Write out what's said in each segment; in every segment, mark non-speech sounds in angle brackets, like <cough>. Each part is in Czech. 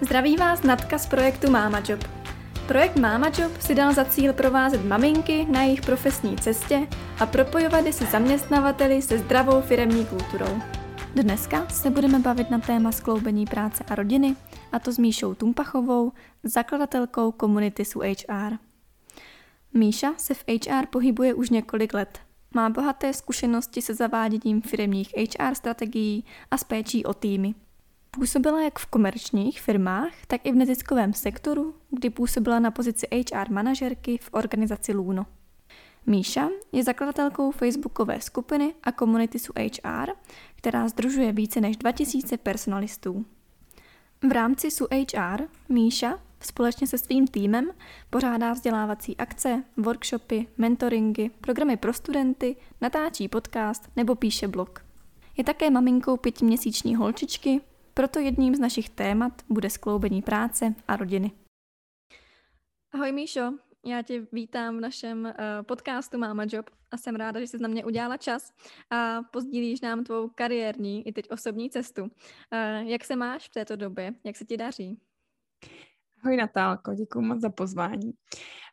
Zdraví vás Natka z projektu Mama Job. Projekt Mama Job si dal za cíl provázet maminky na jejich profesní cestě a propojovat je se zaměstnavateli se zdravou firemní kulturou. Dneska se budeme bavit na téma skloubení práce a rodiny, a to s Míšou Tumpachovou, zakladatelkou komunity HR. Míša se v HR pohybuje už několik let. Má bohaté zkušenosti se zaváděním firmních HR strategií a s péčí o týmy. Působila jak v komerčních firmách, tak i v neziskovém sektoru, kdy působila na pozici HR manažerky v organizaci Luno. Míša je zakladatelkou facebookové skupiny a komunity su HR, která združuje více než 2000 personalistů. V rámci su HR Míša společně se svým týmem pořádá vzdělávací akce, workshopy, mentoringy, programy pro studenty, natáčí podcast nebo píše blog. Je také maminkou pětiměsíční holčičky, proto jedním z našich témat bude skloubení práce a rodiny. Ahoj Míšo, já tě vítám v našem uh, podcastu Mama Job a jsem ráda, že jsi na mě udělala čas a pozdílíš nám tvou kariérní i teď osobní cestu. Uh, jak se máš v této době? Jak se ti daří? Ahoj Natálko, děkuji moc za pozvání.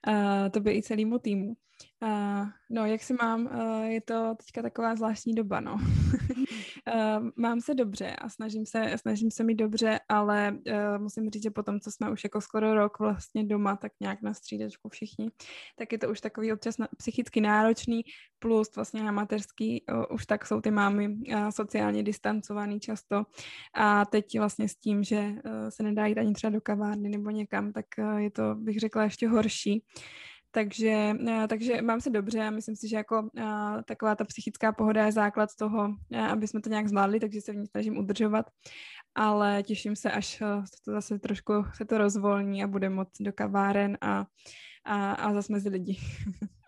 Uh, to by i celému týmu. Uh, no, jak se mám, uh, je to teďka taková zvláštní doba, no. <laughs> uh, mám se dobře a snažím se, snažím se mi dobře, ale uh, musím říct, že potom, co jsme už jako skoro rok vlastně doma, tak nějak na střídačku všichni, tak je to už takový občas na, psychicky náročný, plus vlastně na mateřský uh, už tak jsou ty mámy uh, sociálně distancovaný často a teď vlastně s tím, že uh, se nedá jít ani třeba do kavárny nebo někam, tak uh, je to, bych řekla, ještě horší. Takže, eh, takže mám se dobře a myslím si, že jako eh, taková ta psychická pohoda je základ toho, eh, aby jsme to nějak zvládli, takže se v ní snažím udržovat. Ale těším se, až to zase trošku se to rozvolní a bude moc do kaváren a, a, a zase mezi lidi. <laughs>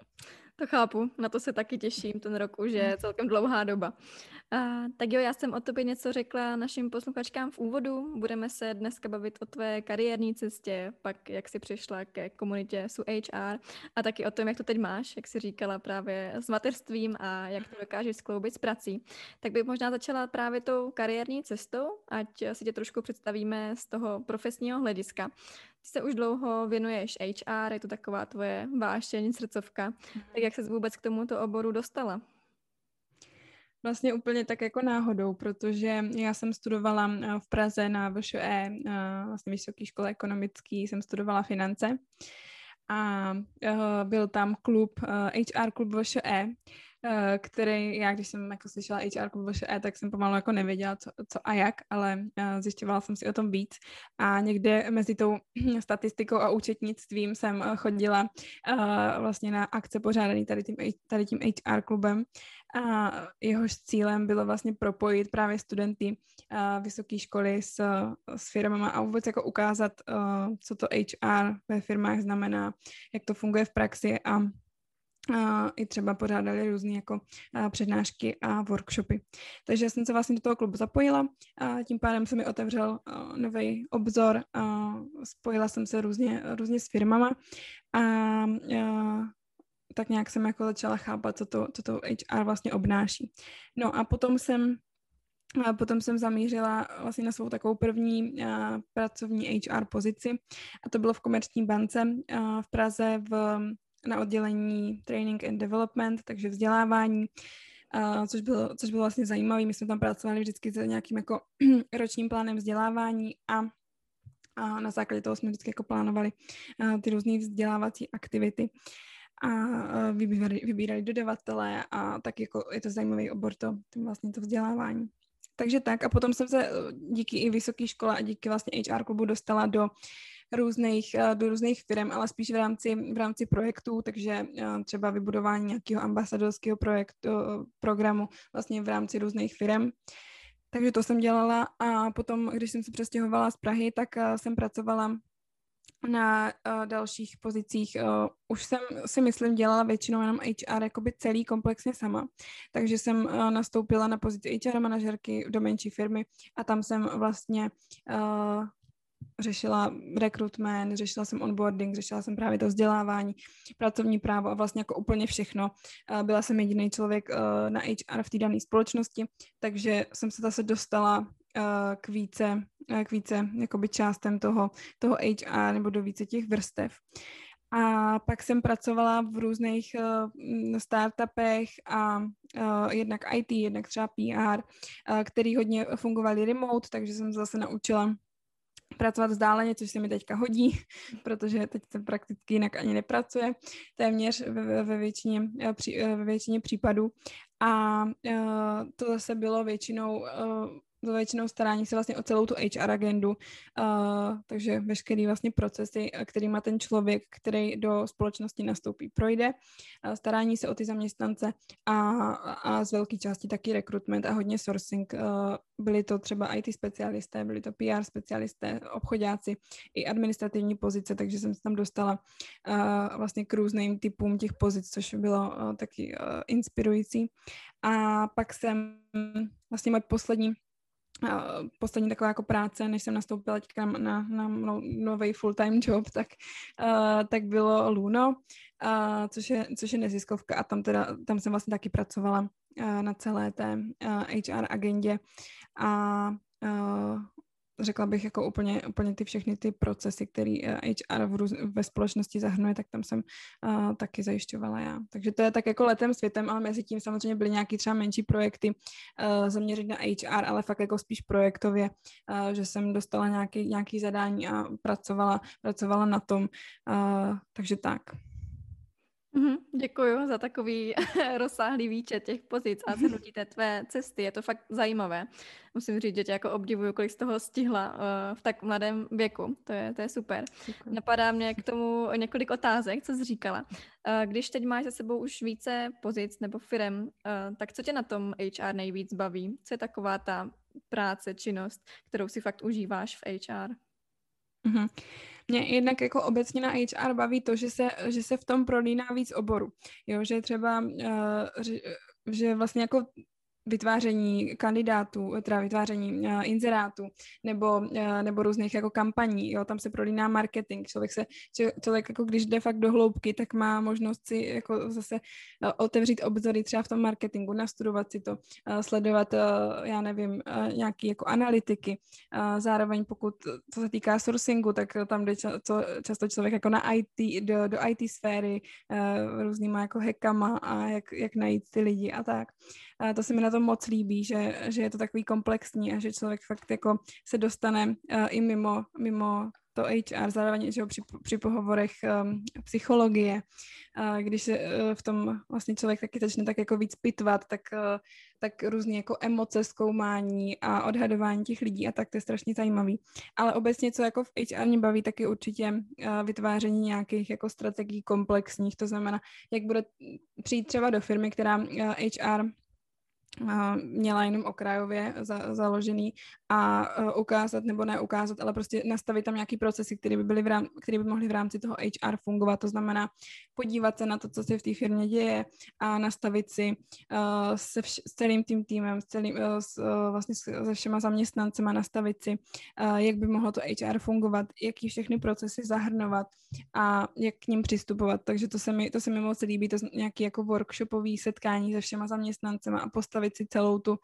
To chápu, na to se taky těším ten rok, už je celkem dlouhá doba. A, tak jo, já jsem o tobě něco řekla našim posluchačkám v úvodu. Budeme se dneska bavit o tvé kariérní cestě, pak jak jsi přišla ke komunitě SU HR a taky o tom, jak to teď máš, jak jsi říkala právě s mateřstvím a jak to dokážeš skloubit s prací. Tak bych možná začala právě tou kariérní cestou, ať si tě trošku představíme z toho profesního hlediska. Se už dlouho věnuješ HR, je to taková tvoje vášeň, srdcovka. Mm-hmm. Tak jak se vůbec k tomuto oboru dostala? Vlastně úplně tak jako náhodou, protože já jsem studovala eh, v Praze na VŠE, eh, vlastně Vysoké škole ekonomické, jsem studovala finance a eh, byl tam klub, HR klub VŠE, který já, když jsem jako slyšela HR VŠE, tak jsem pomalu jako nevěděla, co, co a jak, ale eh, zjišťovala jsem si o tom víc. A někde mezi tou <clears throat> statistikou a účetnictvím jsem eh, chodila vlastně na akce pořádaný tady tím, tady tím HR klubem. A jehož cílem bylo vlastně propojit právě studenty vysoké školy s, s firmama a vůbec jako ukázat, co to HR ve firmách znamená, jak to funguje v praxi a i třeba pořádali různé jako přednášky a workshopy. Takže jsem se vlastně do toho klubu zapojila a tím pádem se mi otevřel nový obzor a spojila jsem se různě, různě s firmama a, a tak nějak jsem jako začala chápat, co to, co to HR vlastně obnáší. No a potom jsem a potom jsem zamířila vlastně na svou takovou první a, pracovní HR pozici a to bylo v komerční bance a, v Praze v na oddělení Training and Development, takže vzdělávání, což, bylo, což bylo vlastně zajímavé. My jsme tam pracovali vždycky s nějakým jako <clears throat> ročním plánem vzdělávání a, a na základě toho jsme vždycky jako plánovali ty různé vzdělávací aktivity a vybírali, vybírali dodavatele a tak jako je to zajímavý obor to, vlastně to vzdělávání. Takže tak a potom jsem se díky i vysoké škole a díky vlastně HR klubu dostala do různých, eh, do různých firm, ale spíš v rámci, v rámci projektů, takže eh, třeba vybudování nějakého ambasadorského projektu, eh, programu vlastně v rámci různých firm. Takže to jsem dělala a potom, když jsem se přestěhovala z Prahy, tak jsem pracovala na uh, dalších pozicích. Uh, už jsem si myslím dělala většinou jenom HR jakoby celý komplexně sama, takže jsem uh, nastoupila na pozici HR manažerky do menší firmy a tam jsem vlastně uh, řešila rekrutment, řešila jsem onboarding, řešila jsem právě to vzdělávání, pracovní právo a vlastně jako úplně všechno. Byla jsem jediný člověk eh, na HR v té dané společnosti, takže jsem se zase dostala k více, k více jakoby částem toho, toho HR nebo do více těch vrstev. A pak jsem pracovala v různých uh, startupech a uh, jednak IT, jednak třeba PR, uh, který hodně fungovaly remote, takže jsem zase naučila pracovat vzdáleně, což se mi teďka hodí, <laughs> protože teď se prakticky jinak ani nepracuje, téměř ve, ve, většině, ve většině případů. A uh, to zase bylo většinou to většinou starání se vlastně o celou tu HR agendu, uh, takže veškerý vlastně procesy, který má ten člověk, který do společnosti nastoupí, projde, uh, starání se o ty zaměstnance a, a z velké části taky rekrutment a hodně sourcing. Uh, byli to třeba IT specialisté, byli to PR specialisté, obchodáci i administrativní pozice, takže jsem se tam dostala uh, vlastně k různým typům těch pozic, což bylo uh, taky uh, inspirující. A pak jsem vlastně můj poslední poslední taková jako práce, než jsem nastoupila teďka na, na, na nový full-time job, tak, uh, tak bylo Luno, uh, což, je, což je neziskovka. A tam teda, tam jsem vlastně taky pracovala uh, na celé té uh, HR agendě. A uh, řekla bych jako úplně, úplně ty všechny ty procesy, které HR v růz, ve společnosti zahrnuje, tak tam jsem uh, taky zajišťovala já. Takže to je tak jako letem světem, ale mezi tím samozřejmě byly nějaký třeba menší projekty uh, zaměřit na HR, ale fakt jako spíš projektově, uh, že jsem dostala nějaký, nějaký zadání a pracovala, pracovala na tom. Uh, takže tak. Mm-hmm, děkuji za takový <laughs> rozsáhlý výčet těch pozic a zhrnutí té tvé cesty. Je to fakt zajímavé. Musím říct, že tě jako obdivuju, kolik z toho stihla uh, v tak mladém věku. To je, to je super. Děkuji. Napadá mě k tomu několik otázek, co jsi říkala. Uh, když teď máš za sebou už více pozic nebo firm, uh, tak co tě na tom HR nejvíc baví? Co je taková ta práce, činnost, kterou si fakt užíváš v HR? Mm-hmm. Mě jednak jako obecně na HR baví to, že se, že se v tom prolíná víc oboru. Jo, že třeba, uh, že vlastně jako vytváření kandidátů, teda vytváření uh, inzerátů nebo, uh, nebo různých jako kampaní, jo, tam se prolíná marketing, člověk se, člověk jako když jde fakt do hloubky, tak má možnost si jako zase uh, otevřít obzory třeba v tom marketingu, nastudovat si to, uh, sledovat, uh, já nevím, uh, nějaký jako analytiky, uh, zároveň pokud, co se týká sourcingu, tak tam jde ča, co, často člověk jako na IT, do, do IT sféry, uh, různýma jako hackama a jak, jak najít ty lidi a tak. Uh, to se mi na to to moc líbí, že, že je to takový komplexní a že člověk fakt jako se dostane uh, i mimo, mimo to HR, zároveň že při, při pohovorech um, psychologie, uh, když se uh, v tom vlastně člověk taky začne tak jako víc pitvat, tak, uh, tak různě jako emoce, zkoumání a odhadování těch lidí a tak to je strašně zajímavý. Ale obecně, co jako v HR mě baví, tak je určitě uh, vytváření nějakých jako strategií komplexních, to znamená, jak bude přijít třeba do firmy, která uh, HR měla jenom okrajově za, založený a uh, ukázat nebo ne ukázat, ale prostě nastavit tam nějaký procesy, které by, byly v rám, které by mohly v rámci toho HR fungovat. To znamená podívat se na to, co se v té firmě děje a nastavit si uh, se vš- s celým tím týmem, s celým, uh, s, uh, vlastně se všema zaměstnancema, nastavit si, uh, jak by mohlo to HR fungovat, jaký všechny procesy zahrnovat a jak k ním přistupovat. Takže to se mi, to se mi moc líbí, to nějaký jako workshopový setkání se všema zaměstnancema a postavit si celou tu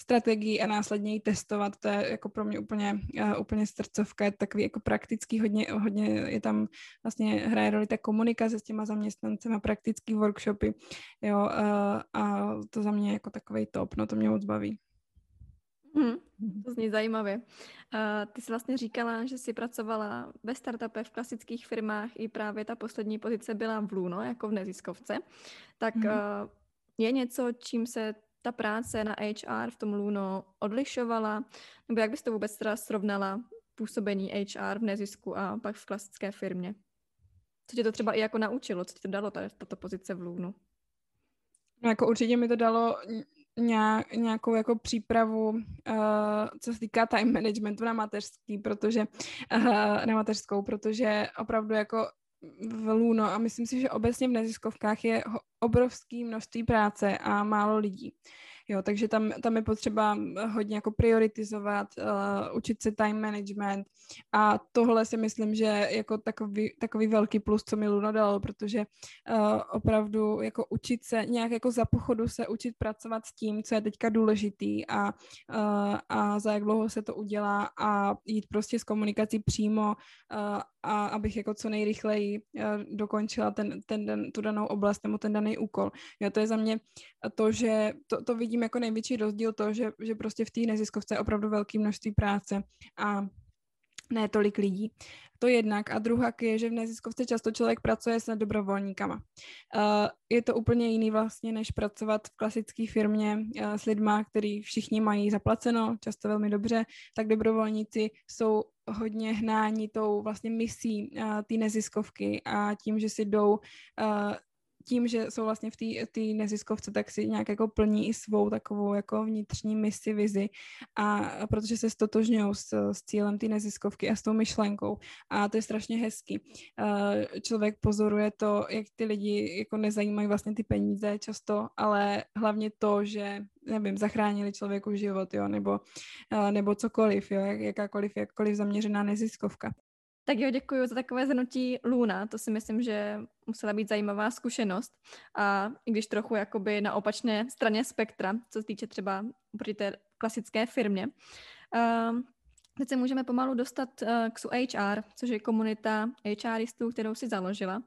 strategii a následně ji testovat, to je jako pro mě úplně, uh, úplně srdcovka, je takový jako praktický, hodně, hodně je tam vlastně hraje roli ta komunikace s těma zaměstnancema, praktický workshopy, jo, uh, a to za mě jako takový top, no to mě moc baví. Hmm, to zní zajímavě. Uh, ty jsi vlastně říkala, že jsi pracovala ve startupech, v klasických firmách, i právě ta poslední pozice byla v Luno, jako v neziskovce. Tak hmm. uh, je něco, čím se ta práce na HR v tom Luno odlišovala? Nebo jak bys to vůbec teda srovnala působení HR v nezisku a pak v klasické firmě? Co tě to třeba i jako naučilo? Co ti to dalo tady, tato pozice v Lunu? No jako určitě mi to dalo nějakou jako přípravu, uh, co se týká time managementu na mateřský, protože uh, na mateřskou, protože opravdu jako v Luno a myslím si, že obecně v neziskovkách je obrovské množství práce a málo lidí. Jo, takže tam, tam je potřeba hodně jako prioritizovat, uh, učit se time management a tohle si myslím, že jako takový, takový velký plus, co mi Luna dalo, protože uh, opravdu jako učit se, nějak jako za pochodu se učit pracovat s tím, co je teďka důležitý a, uh, a za jak dlouho se to udělá a jít prostě s komunikací přímo uh, a abych jako co nejrychleji uh, dokončila ten, ten, ten, tu danou oblast nebo ten daný úkol. Jo, to je za mě to, že to, to vidím jako největší rozdíl to, že, že prostě v té neziskovce je opravdu velké množství práce a ne tolik lidí. To jednak. A druhá je, že v neziskovce často člověk pracuje s dobrovolníkama. Uh, je to úplně jiný vlastně, než pracovat v klasické firmě uh, s lidma, který všichni mají zaplaceno, často velmi dobře, tak dobrovolníci jsou hodně hnání tou vlastně misí uh, té neziskovky a tím, že si jdou tím, že jsou vlastně v té neziskovce, tak si nějak jako plní i svou takovou jako vnitřní misi, vizi a protože se stotožňují s, s cílem té neziskovky a s tou myšlenkou a to je strašně hezký. Člověk pozoruje to, jak ty lidi jako nezajímají vlastně ty peníze často, ale hlavně to, že nevím, zachránili člověku život, jo, nebo, nebo cokoliv, jo, jakákoliv, jakkoliv zaměřená neziskovka. Tak jo, děkuji za takové zhrnutí Luna. To si myslím, že musela být zajímavá zkušenost. A i když trochu jakoby na opačné straně spektra, co se týče třeba proti té klasické firmě. Uh, teď se můžeme pomalu dostat uh, k HR, což je komunita HRistů, kterou si založila.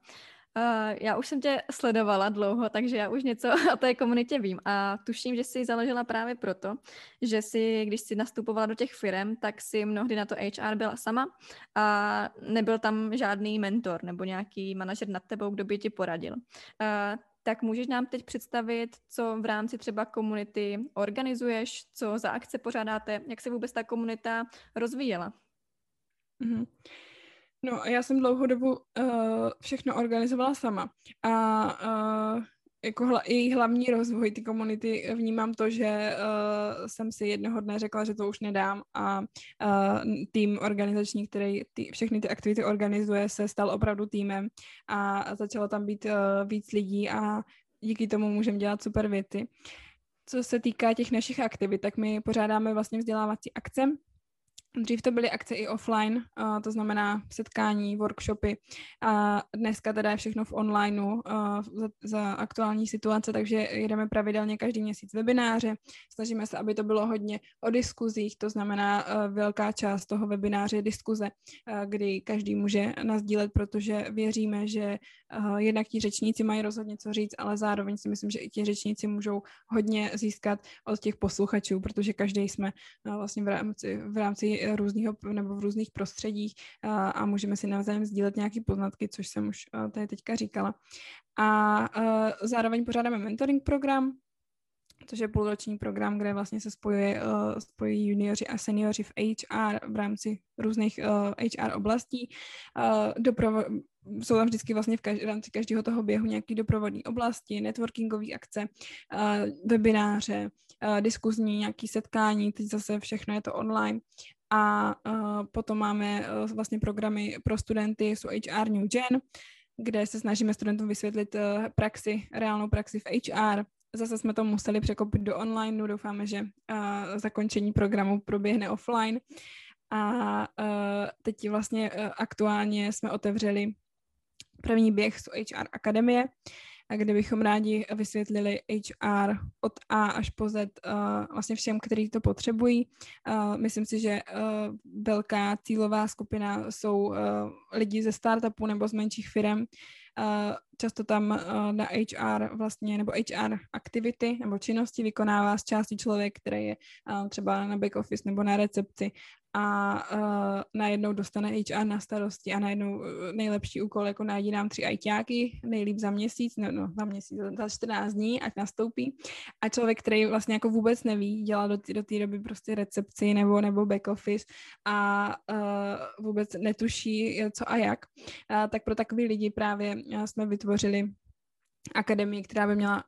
Uh, já už jsem tě sledovala dlouho, takže já už něco <laughs> o té komunitě vím a tuším, že jsi založila právě proto, že si, když jsi nastupovala do těch firm, tak si mnohdy na to HR byla sama a nebyl tam žádný mentor nebo nějaký manažer nad tebou, kdo by ti poradil. Uh, tak můžeš nám teď představit, co v rámci třeba komunity organizuješ, co za akce pořádáte, jak se vůbec ta komunita rozvíjela? Mm-hmm. No, já jsem dlouhou dobu uh, všechno organizovala sama a uh, jako hla, její hlavní rozvoj ty komunity vnímám to, že uh, jsem si jednoho dne řekla, že to už nedám a uh, tým organizační, který ty, všechny ty aktivity organizuje, se stal opravdu týmem a začalo tam být uh, víc lidí a díky tomu můžeme dělat super věci. Co se týká těch našich aktivit, tak my pořádáme vlastně vzdělávací akce, Dřív to byly akce i offline, to znamená setkání, workshopy. A dneska teda je všechno v onlineu za, za aktuální situace, takže jedeme pravidelně každý měsíc webináře, snažíme se, aby to bylo hodně o diskuzích, to znamená velká část toho webináře je diskuze, kdy každý může nazdílet, protože věříme, že jednak ti řečníci mají rozhodně co říct, ale zároveň si myslím, že i ti řečníci můžou hodně získat od těch posluchačů, protože každý jsme vlastně v rámci, v rámci různého nebo v různých prostředích a, a můžeme si navzájem sdílet nějaké poznatky, což jsem už tady teďka říkala. A, a zároveň pořádáme mentoring program, což je půlroční program, kde vlastně se spojuje, uh, spojí junioři a seniori v HR v rámci různých uh, HR oblastí. Uh, doprovo- jsou tam vždycky vlastně v, každý, v rámci každého toho běhu nějaké doprovodní oblasti, networkingové akce, uh, webináře, uh, diskuzní nějaké setkání, teď zase všechno je to online a uh, potom máme uh, vlastně programy pro studenty, jsou HR New Gen, kde se snažíme studentům vysvětlit uh, praxi, reálnou praxi v HR. Zase jsme to museli překopit do online, doufáme, že zakončení programu proběhne offline. A teď vlastně aktuálně jsme otevřeli první běh z HR Akademie, kde bychom rádi vysvětlili HR od A až po Z uh, vlastně všem, kteří to potřebují. Uh, myslím si, že uh, velká cílová skupina jsou uh, lidi ze startupu nebo z menších firm. Uh, často tam uh, na HR vlastně, nebo HR aktivity nebo činnosti vykonává z části člověk, který je uh, třeba na back office nebo na recepci a uh, najednou dostane HR na starosti a najednou najlepší úkol, jako najdi nám tři ajťáky, nejlíp za měsíc, no, no za měsíc, za 14 dní, ať nastoupí. A člověk, který vlastně jako vůbec neví, dělá do té do doby prostě recepci nebo, nebo back office a uh, vůbec netuší, co a jak, uh, tak pro takový lidi právě jsme vytvořili akademii, která by měla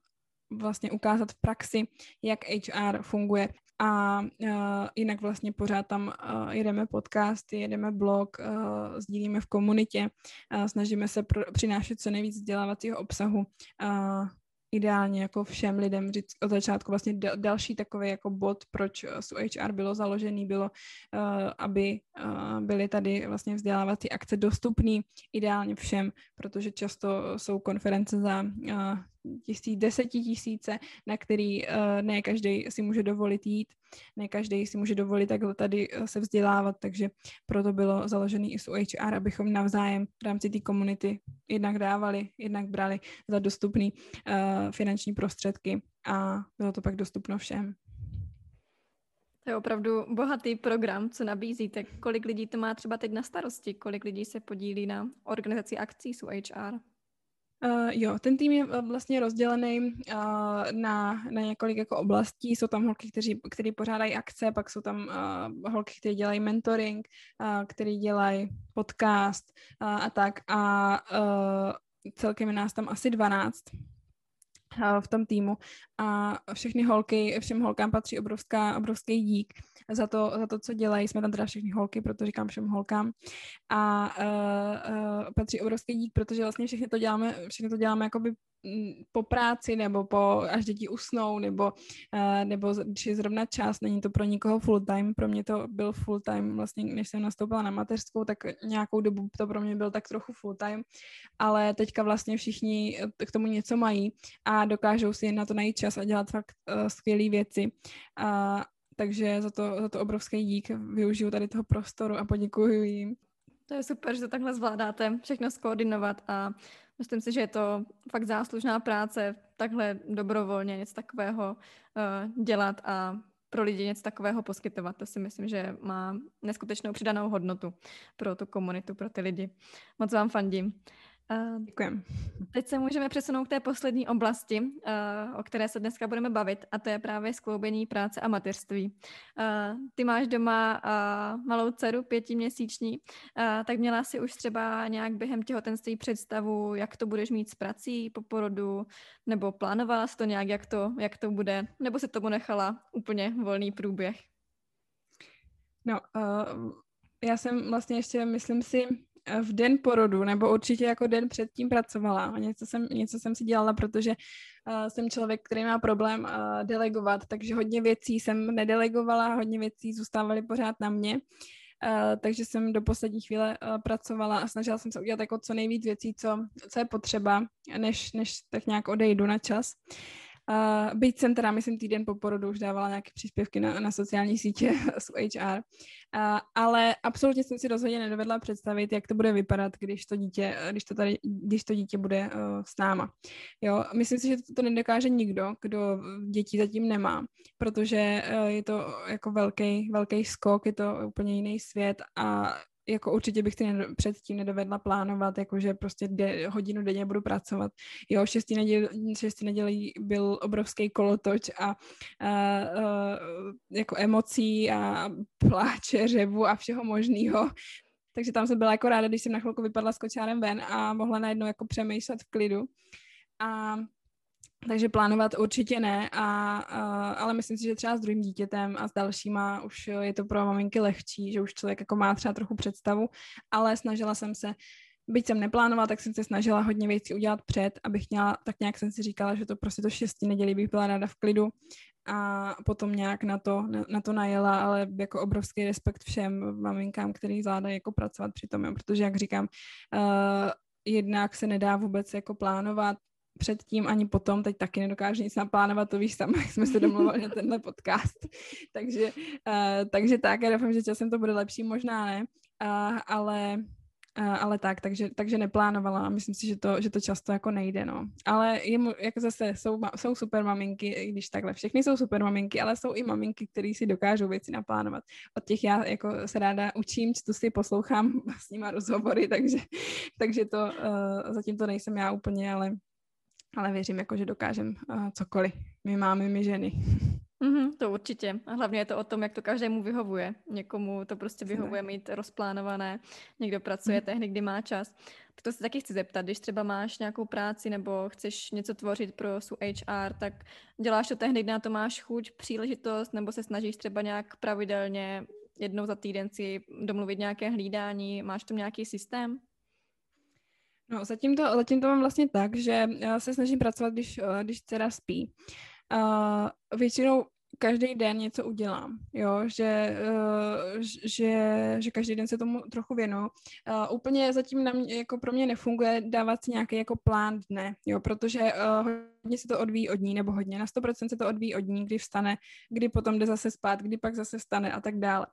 vlastně ukázat v praxi, jak HR funguje. A uh, jinak vlastně pořád tam uh, jedeme podcasty, jedeme blog, uh, sdílíme v komunitě, uh, snažíme se pro, přinášet co nejvíc vzdělávacího obsahu uh, ideálně jako všem lidem říct od začátku vlastně další takový jako bod, proč su HR bylo založený, bylo, uh, aby uh, byly tady vlastně vzdělávací akce dostupné ideálně všem, protože často jsou konference za tisíc, desetitisíce, na který uh, ne každý si může dovolit jít, ne každý si může dovolit takhle tady uh, se vzdělávat, takže proto bylo založený i s UHR, abychom navzájem v rámci té komunity jednak dávali, jednak brali za dostupný uh, finanční prostředky a bylo to pak dostupno všem. To je opravdu bohatý program, co nabízíte. Kolik lidí to má třeba teď na starosti? Kolik lidí se podílí na organizaci akcí s UHR? Uh, jo, ten tým je vlastně rozdělený uh, na, na několik jako oblastí. Jsou tam holky, kteří, kteří pořádají akce, pak jsou tam uh, holky, které dělají mentoring, uh, který dělají podcast uh, a tak. A uh, celkem je nás tam asi 12 v tom týmu a všechny holky, všem holkám patří obrovská, obrovský dík za to, za to, co dělají. Jsme tam teda všechny holky, proto říkám všem holkám. A uh, uh, patří obrovský dík, protože vlastně všechny to děláme, všechny to děláme jakoby po práci nebo po, až děti usnou, nebo, uh, nebo když je zrovna čas, není to pro nikoho full time, pro mě to byl full time, vlastně než jsem nastoupila na mateřskou, tak nějakou dobu to pro mě byl tak trochu full time, ale teďka vlastně všichni k tomu něco mají a dokážou si na to najít čas a dělat fakt uh, skvělé věci. Uh, takže za to, za to obrovský dík. Využiju tady toho prostoru a poděkuji jim. To je super, že to takhle zvládáte všechno skoordinovat a myslím si, že je to fakt záslužná práce takhle dobrovolně něco takového uh, dělat a pro lidi něco takového poskytovat. To si myslím, že má neskutečnou přidanou hodnotu pro tu komunitu, pro ty lidi. Moc vám fandím. Děkujem. Teď se můžeme přesunout k té poslední oblasti, uh, o které se dneska budeme bavit, a to je právě skloubení práce a mateřství. Uh, ty máš doma uh, malou dceru, pětiměsíční, tak měla si už třeba nějak během těhotenství představu, jak to budeš mít s prací po porodu, nebo plánovala jsi to nějak, jak to, jak to bude, nebo se tomu nechala úplně volný průběh? No, uh, já jsem vlastně ještě, myslím si, v den porodu, nebo určitě jako den předtím pracovala. Něco jsem, něco jsem si dělala, protože uh, jsem člověk, který má problém uh, delegovat, takže hodně věcí jsem nedelegovala, hodně věcí zůstávaly pořád na mě. Uh, takže jsem do poslední chvíle uh, pracovala a snažila jsem se udělat jako co nejvíc věcí, co, co je potřeba, než, než tak nějak odejdu na čas. Uh, byť jsem teda, myslím, týden po porodu už dávala nějaké příspěvky na, na sociální sítě <laughs> s HR, uh, ale absolutně jsem si rozhodně nedovedla představit, jak to bude vypadat, když to dítě, když to, tady, když to dítě bude uh, s náma. Jo, myslím si, že to, to nedokáže nikdo, kdo děti zatím nemá, protože uh, je to jako velký, velký skok, je to úplně jiný svět a jako určitě bych si předtím nedovedla plánovat, jakože prostě de, hodinu denně budu pracovat. Jo, šesti nedělí, šesti nedělí byl obrovský kolotoč a, a, a jako emocí a pláče, řevu a všeho možného. Takže tam jsem byla jako ráda, když jsem na chvilku vypadla s kočárem ven a mohla najednou jako přemýšlet v klidu. A takže plánovat určitě ne, a, a, ale myslím si, že třeba s druhým dítětem a s dalšíma už je to pro maminky lehčí, že už člověk jako má třeba trochu představu, ale snažila jsem se, byť jsem neplánovala, tak jsem se snažila hodně věcí udělat před, abych měla, tak nějak jsem si říkala, že to prostě to šestí nedělí bych byla ráda v klidu a potom nějak na to, na, na to najela, ale jako obrovský respekt všem maminkám, který zvládají jako pracovat při tom, protože jak říkám, uh, jednak se nedá vůbec jako plánovat, předtím ani potom, teď taky nedokážu nic naplánovat, to víš sama, jak jsme se domluvili na tenhle podcast. <laughs> takže, uh, takže tak, já doufám, že časem to bude lepší, možná ne, uh, ale Uh, ale tak, takže, takže neplánovala myslím si, že to, že to často jako nejde, no. Ale je jako zase jsou, jsou super maminky, i když takhle, všechny jsou super maminky, ale jsou i maminky, které si dokážou věci naplánovat. Od těch já jako se ráda učím, čtu si, poslouchám <laughs> s nima rozhovory, takže, takže to uh, zatím to nejsem já úplně, ale ale věřím, jako, že dokážem uh, cokoliv. My máme, my ženy. Mm-hmm, to určitě. A hlavně je to o tom, jak to každému vyhovuje. Někomu to prostě vyhovuje mít rozplánované, někdo pracuje mm. tehdy, kdy má čas. Tak to se taky chci zeptat, když třeba máš nějakou práci nebo chceš něco tvořit pro SU HR, tak děláš to tehdy, kdy na to máš chuť, příležitost, nebo se snažíš třeba nějak pravidelně jednou za týden si domluvit nějaké hlídání, máš tam nějaký systém? No, zatím to, zatím to mám vlastně tak, že se snažím pracovat, když, když dcera spí. Uh, většinou každý den něco udělám, jo, že, uh, že, že každý den se tomu trochu věnu. Uh, úplně zatím na mě, jako pro mě nefunguje dávat si nějaký jako plán dne, jo, protože uh, hodně se to odvíjí od ní, nebo hodně, na 100% se to odvíjí od ní, kdy vstane, kdy potom jde zase spát, kdy pak zase vstane a tak dále.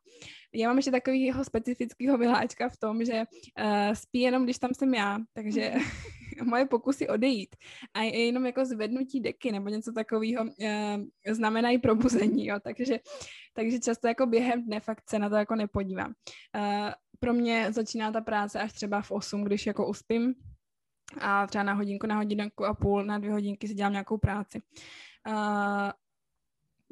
Já mám ještě takového specifického vyláčka v tom, že uh, spí jenom, když tam jsem já, takže. <laughs> <laughs> moje pokusy odejít a jenom jako zvednutí deky nebo něco takového uh, znamenají probuzení, jo, takže, takže často jako během dne fakt se na to jako nepodívám. Uh, pro mě začíná ta práce až třeba v 8, když jako uspím a třeba na hodinku, na hodinku a půl, na dvě hodinky si dělám nějakou práci. Uh,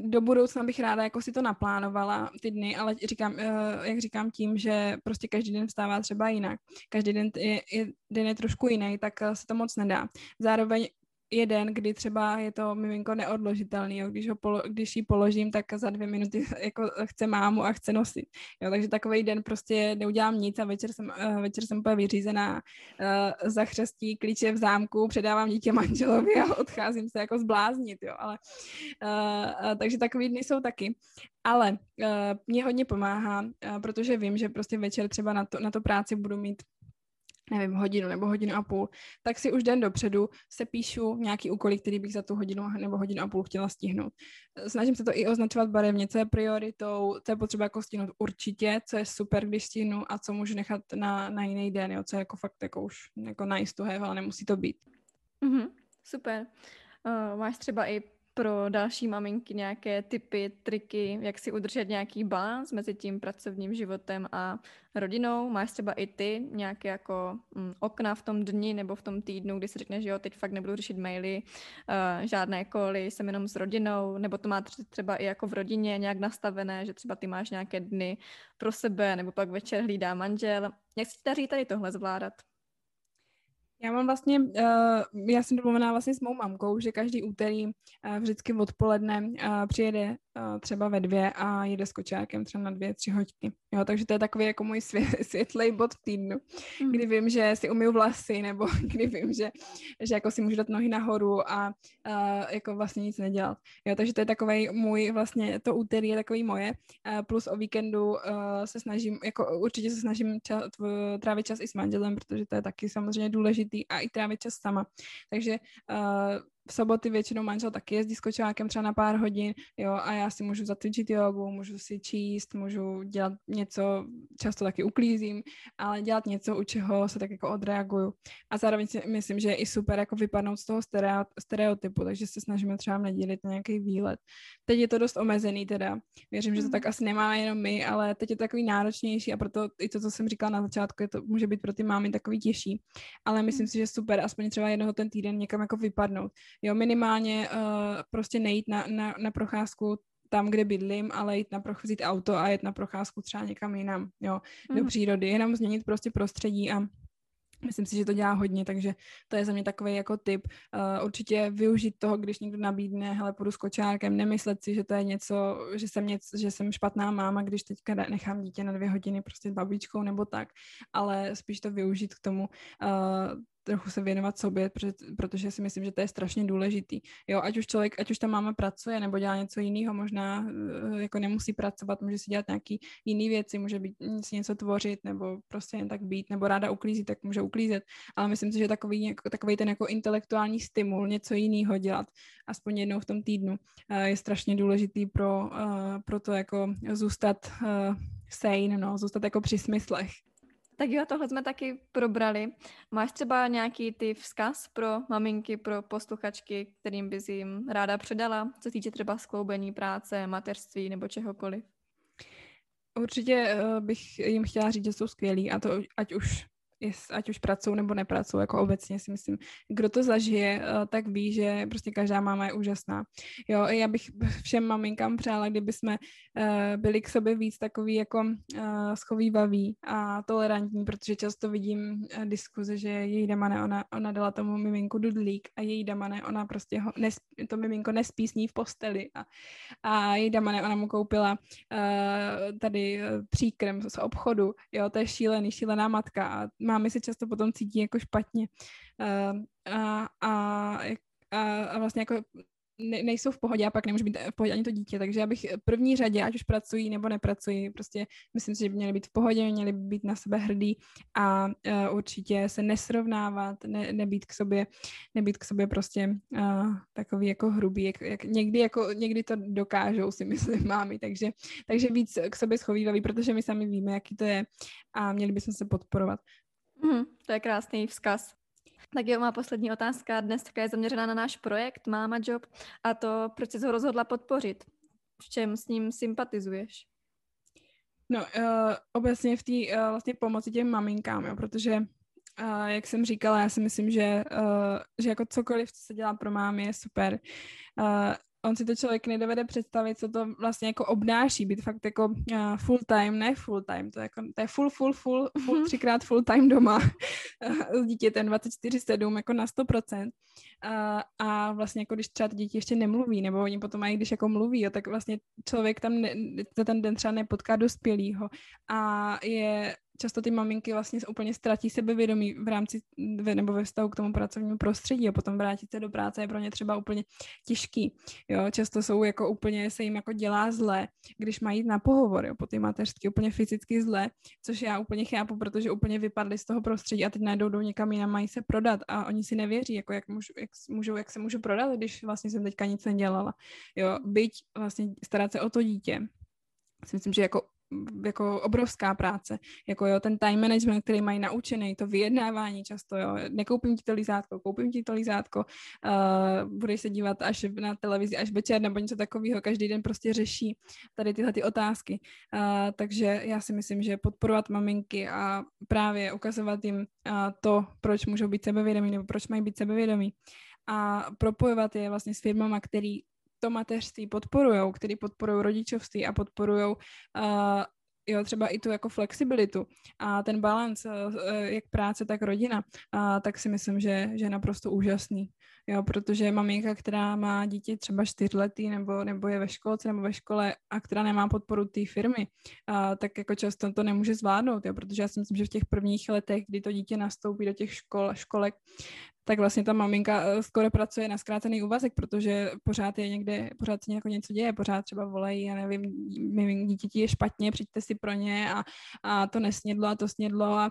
do budoucna bych ráda jako si to naplánovala ty dny, ale říkám, uh, jak říkám tím, že prostě každý den vstává třeba jinak. Každý den je, je, den je trošku jiný, tak uh, se to moc nedá. Zároveň je den, kdy třeba je to miminko neodložitelný, jo. Když, ho polo, když ji položím, tak za dvě minuty <laughs> jako chce mámu a chce nosit. Jo. Takže takový den prostě neudělám nic a večer jsem, uh, večer jsem úplně vyřízená uh, za chřestí, klíče v zámku, předávám dítě manželovi a odcházím se jako zbláznit, jo. Ale, uh, takže takový dny jsou taky. Ale mě hodně pomáhá, protože vím, že prostě večer třeba na to, na to práci budu mít nevím, hodinu nebo hodinu a půl, tak si už den dopředu se píšu nějaký úkoly, který bych za tu hodinu nebo hodinu a půl chtěla stihnout. Snažím se to i označovat barevně, co je prioritou, co je potřeba jako stihnout určitě, co je super, když stihnu a co můžu nechat na, na jiný den, jo, co je jako fakt jako už jako nice to have, ale nemusí to být. Mm-hmm, super. Uh, máš třeba i pro další maminky nějaké typy, triky, jak si udržet nějaký balans mezi tím pracovním životem a rodinou? Máš třeba i ty nějaké jako mm, okna v tom dni nebo v tom týdnu, kdy si řekneš, že jo, teď fakt nebudu řešit maily, uh, žádné koly, jsem jenom s rodinou, nebo to má třeba i jako v rodině nějak nastavené, že třeba ty máš nějaké dny pro sebe, nebo pak večer hlídá manžel. Jak si daří tady tohle zvládat? Já mám vlastně, uh, já jsem domluvená vlastně s mou mamkou, že každý úterý uh, vždycky odpoledne uh, přijede třeba ve dvě a jede s kočákem třeba na dvě, tři hoďky. Jo, takže to je takový jako můj svě, <laughs> světlej bod v týdnu, mm. kdy vím, že si umiju vlasy, nebo <laughs> kdy vím, že, že jako si můžu dát nohy nahoru a uh, jako vlastně nic nedělat. Jo, takže to je takový můj vlastně, to úterý je takový moje, uh, plus o víkendu uh, se snažím, jako určitě se snažím čas, trávit čas i s manželem, protože to je taky samozřejmě důležitý a i trávit čas sama. Takže uh, v soboty většinou manžel taky jezdí s kočákem třeba na pár hodin, jo, a já si můžu zatvičit jogu, můžu si číst, můžu dělat něco, často taky uklízím, ale dělat něco, u čeho se tak jako odreaguju. A zároveň si myslím, že je i super jako vypadnout z toho stereotypu, takže se snažíme třeba nedělit na nějaký výlet. Teď je to dost omezený teda, věřím, že to tak mhm. asi nemáme jenom my, ale teď je to takový náročnější a proto i to, co jsem říkala na začátku, je to může být pro ty mámy takový těžší, ale myslím mhm. si, že super, aspoň třeba jednoho ten týden někam jako vypadnout Jo, minimálně uh, prostě nejít na, na, na procházku tam, kde bydlím, ale jít na procházku, auto a jet na procházku třeba někam jinam, jo, mm. do mhm. přírody, jenom změnit prostě prostředí a Myslím si, že to dělá hodně, takže to je za mě takový jako tip. Uh, určitě využít toho, když někdo nabídne, hele, půjdu s kočárkem, nemyslet si, že to je něco, že jsem, něco, že jsem špatná máma, když teďka nechám dítě na dvě hodiny prostě s babičkou nebo tak, ale spíš to využít k tomu, uh, trochu se věnovat sobě, protože, si myslím, že to je strašně důležitý. Jo, ať už člověk, ať už tam máma pracuje nebo dělá něco jiného, možná eh, jako nemusí pracovat, může si dělat nějaký jiný věci, může být, mm, si něco tvořit nebo prostě jen tak být, nebo ráda uklízit, tak může uklízet. Ale myslím si, že takový, jako, takový ten jako intelektuální stimul, něco jiného dělat, aspoň jednou v tom týdnu, eh, je strašně důležitý pro, eh, pro to jako zůstat sane, no, zůstat jako při smyslech. Tak jo, tohle jsme taky probrali. Máš třeba nějaký ty vzkaz pro maminky, pro posluchačky, kterým bys jim ráda předala, co týče třeba skloubení práce, mateřství nebo čehokoliv? Určitě uh, bych jim chtěla říct, že jsou skvělí a to ať už ať už pracují nebo nepracují, jako obecně si myslím, kdo to zažije, eh, tak ví, že prostě každá máma je úžasná. Jo, já bych všem maminkám přála, kdyby jsme eh, byli k sobě víc takový jako eh, schovývaví a tolerantní, protože často vidím diskuze, že její damane, ona, ona dala tomu miminku dudlík a její damane, ona prostě ho, to miminko nespí s ní v posteli a, a její damane, ona mu koupila tady příkrm z obchodu, jo, to je šílený, šílená matka a mámy se často potom cítí jako špatně. Uh, a, a, a, a vlastně jako ne, nejsou v pohodě a pak nemůže být v pohodě ani to dítě. Takže já bych v první řadě, ať už pracují nebo nepracují, prostě myslím si, že by měli být v pohodě, měli by být na sebe hrdí a uh, určitě se nesrovnávat, ne, nebýt k sobě, nebýt k sobě prostě uh, takový jako hrubý, jak, jak někdy, jako, někdy to dokážou si myslím <laughs> mámy, takže, takže víc k sobě schovývavý, protože my sami víme, jaký to je a měli bychom se podporovat. Mm, to je krásný vzkaz. Tak jo, má poslední otázka dnes je zaměřená na náš projekt Máma Job a to, proč jsi ho rozhodla podpořit? V čem s ním sympatizuješ? No, uh, obecně v té uh, vlastně pomoci těm maminkám, jo, protože uh, jak jsem říkala, já si myslím, že, uh, že jako cokoliv, co se dělá pro mámy, je super. Uh, on si to člověk nedovede představit, co to vlastně jako obnáší, být fakt jako uh, full time, ne full time, to je, jako, to je full, full, full, full mhm. třikrát full time doma <laughs> s dítětem 24-7 jako na 100%. Uh, a vlastně jako když třeba ty děti ještě nemluví, nebo oni potom mají, když jako mluví, jo, tak vlastně člověk tam ne, ten den třeba nepotká dospělýho a je často ty maminky vlastně úplně ztratí sebevědomí v rámci nebo ve vztahu k tomu pracovnímu prostředí a potom vrátit se do práce je pro ně třeba úplně těžký. Jo? Často jsou jako úplně, se jim jako dělá zle, když mají jít na pohovor, jo? po ty mateřský úplně fyzicky zle, což já úplně chápu, protože úplně vypadly z toho prostředí a teď najdou do někam jinam, mají se prodat a oni si nevěří, jako jak, můžu, jak, můžou, jak se můžu prodat, když vlastně jsem teďka nic nedělala. Jo? Byť vlastně starat se o to dítě, si myslím, že jako jako obrovská práce, jako jo, ten time management, který mají naučený, to vyjednávání často, jo, nekoupím ti to lízátko, koupím ti to lízátko, uh, budeš se dívat až na televizi až večer nebo něco takového, každý den prostě řeší tady tyhle ty otázky, uh, takže já si myslím, že podporovat maminky a právě ukazovat jim uh, to, proč můžou být sebevědomí nebo proč mají být sebevědomí a propojovat je vlastně s firmama, který to mateřství podporují, který podporují rodičovství a podporují uh, jo, třeba i tu jako flexibilitu a ten balans, uh, jak práce, tak rodina, uh, tak si myslím, že, že je naprosto úžasný. Jo, protože maminka, která má dítě třeba čtyřletý nebo, nebo je ve školce nebo ve škole a která nemá podporu té firmy, a, tak jako často to nemůže zvládnout, jo, protože já si myslím, že v těch prvních letech, kdy to dítě nastoupí do těch škol, školek, tak vlastně ta maminka eh, skoro pracuje na zkrácený úvazek, protože pořád je někde, pořád se něco děje, pořád třeba volají, já nevím, mým dítěti je špatně, přijďte si pro ně a, a to nesnědlo a to snědlo a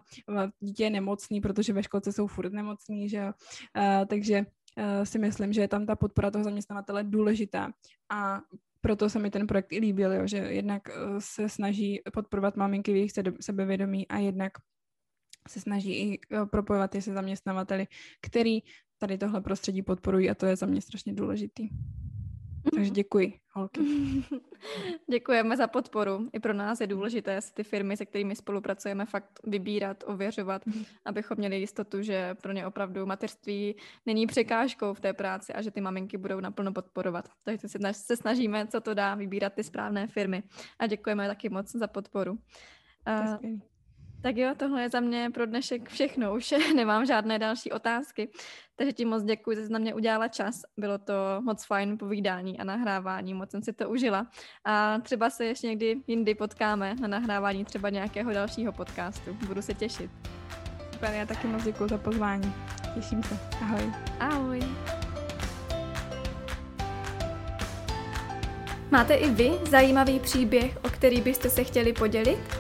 dítě je nemocný, protože ve školce jsou furt nemocný, že jo. A, takže a, si myslím, že je tam ta podpora toho zaměstnavatele důležitá a proto se mi ten projekt i líbil, jo, že jednak eh, se snaží podporovat maminky v jejich sebevědomí a jednak se snaží i eh, propojovat je se zaměstnavateli, který tady tohle prostředí podporují a to je za mě strašně důležitý. Takže děkuji, holky. <laughs> Děkujeme za podporu. I pro nás je důležité si ty firmy, se kterými spolupracujeme, fakt vybírat, ověřovat, abychom měli jistotu, že pro ně opravdu mateřství není překážkou v té práci a že ty maminky budou naplno podporovat. Takže se snažíme, co to dá, vybírat ty správné firmy. A děkujeme taky moc za podporu. Uh, tak jo, tohle je za mě pro dnešek všechno. Už <laughs> nemám žádné další otázky. Takže ti moc děkuji, že jsi na mě udělala čas. Bylo to moc fajn povídání a nahrávání, moc jsem si to užila. A třeba se ještě někdy jindy potkáme na nahrávání třeba nějakého dalšího podcastu. Budu se těšit. Super, já taky moc děkuji za pozvání. Těším se. Ahoj. Ahoj. Máte i vy zajímavý příběh, o který byste se chtěli podělit?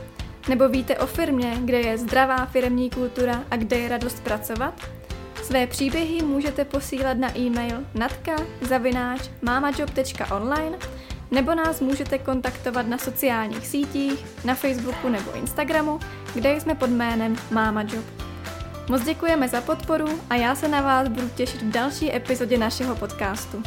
Nebo víte o firmě, kde je zdravá firmní kultura a kde je radost pracovat? Své příběhy můžete posílat na e-mail natka.mamajob.online nebo nás můžete kontaktovat na sociálních sítích, na Facebooku nebo Instagramu, kde jsme pod jménem Mama Job. Moc děkujeme za podporu a já se na vás budu těšit v další epizodě našeho podcastu.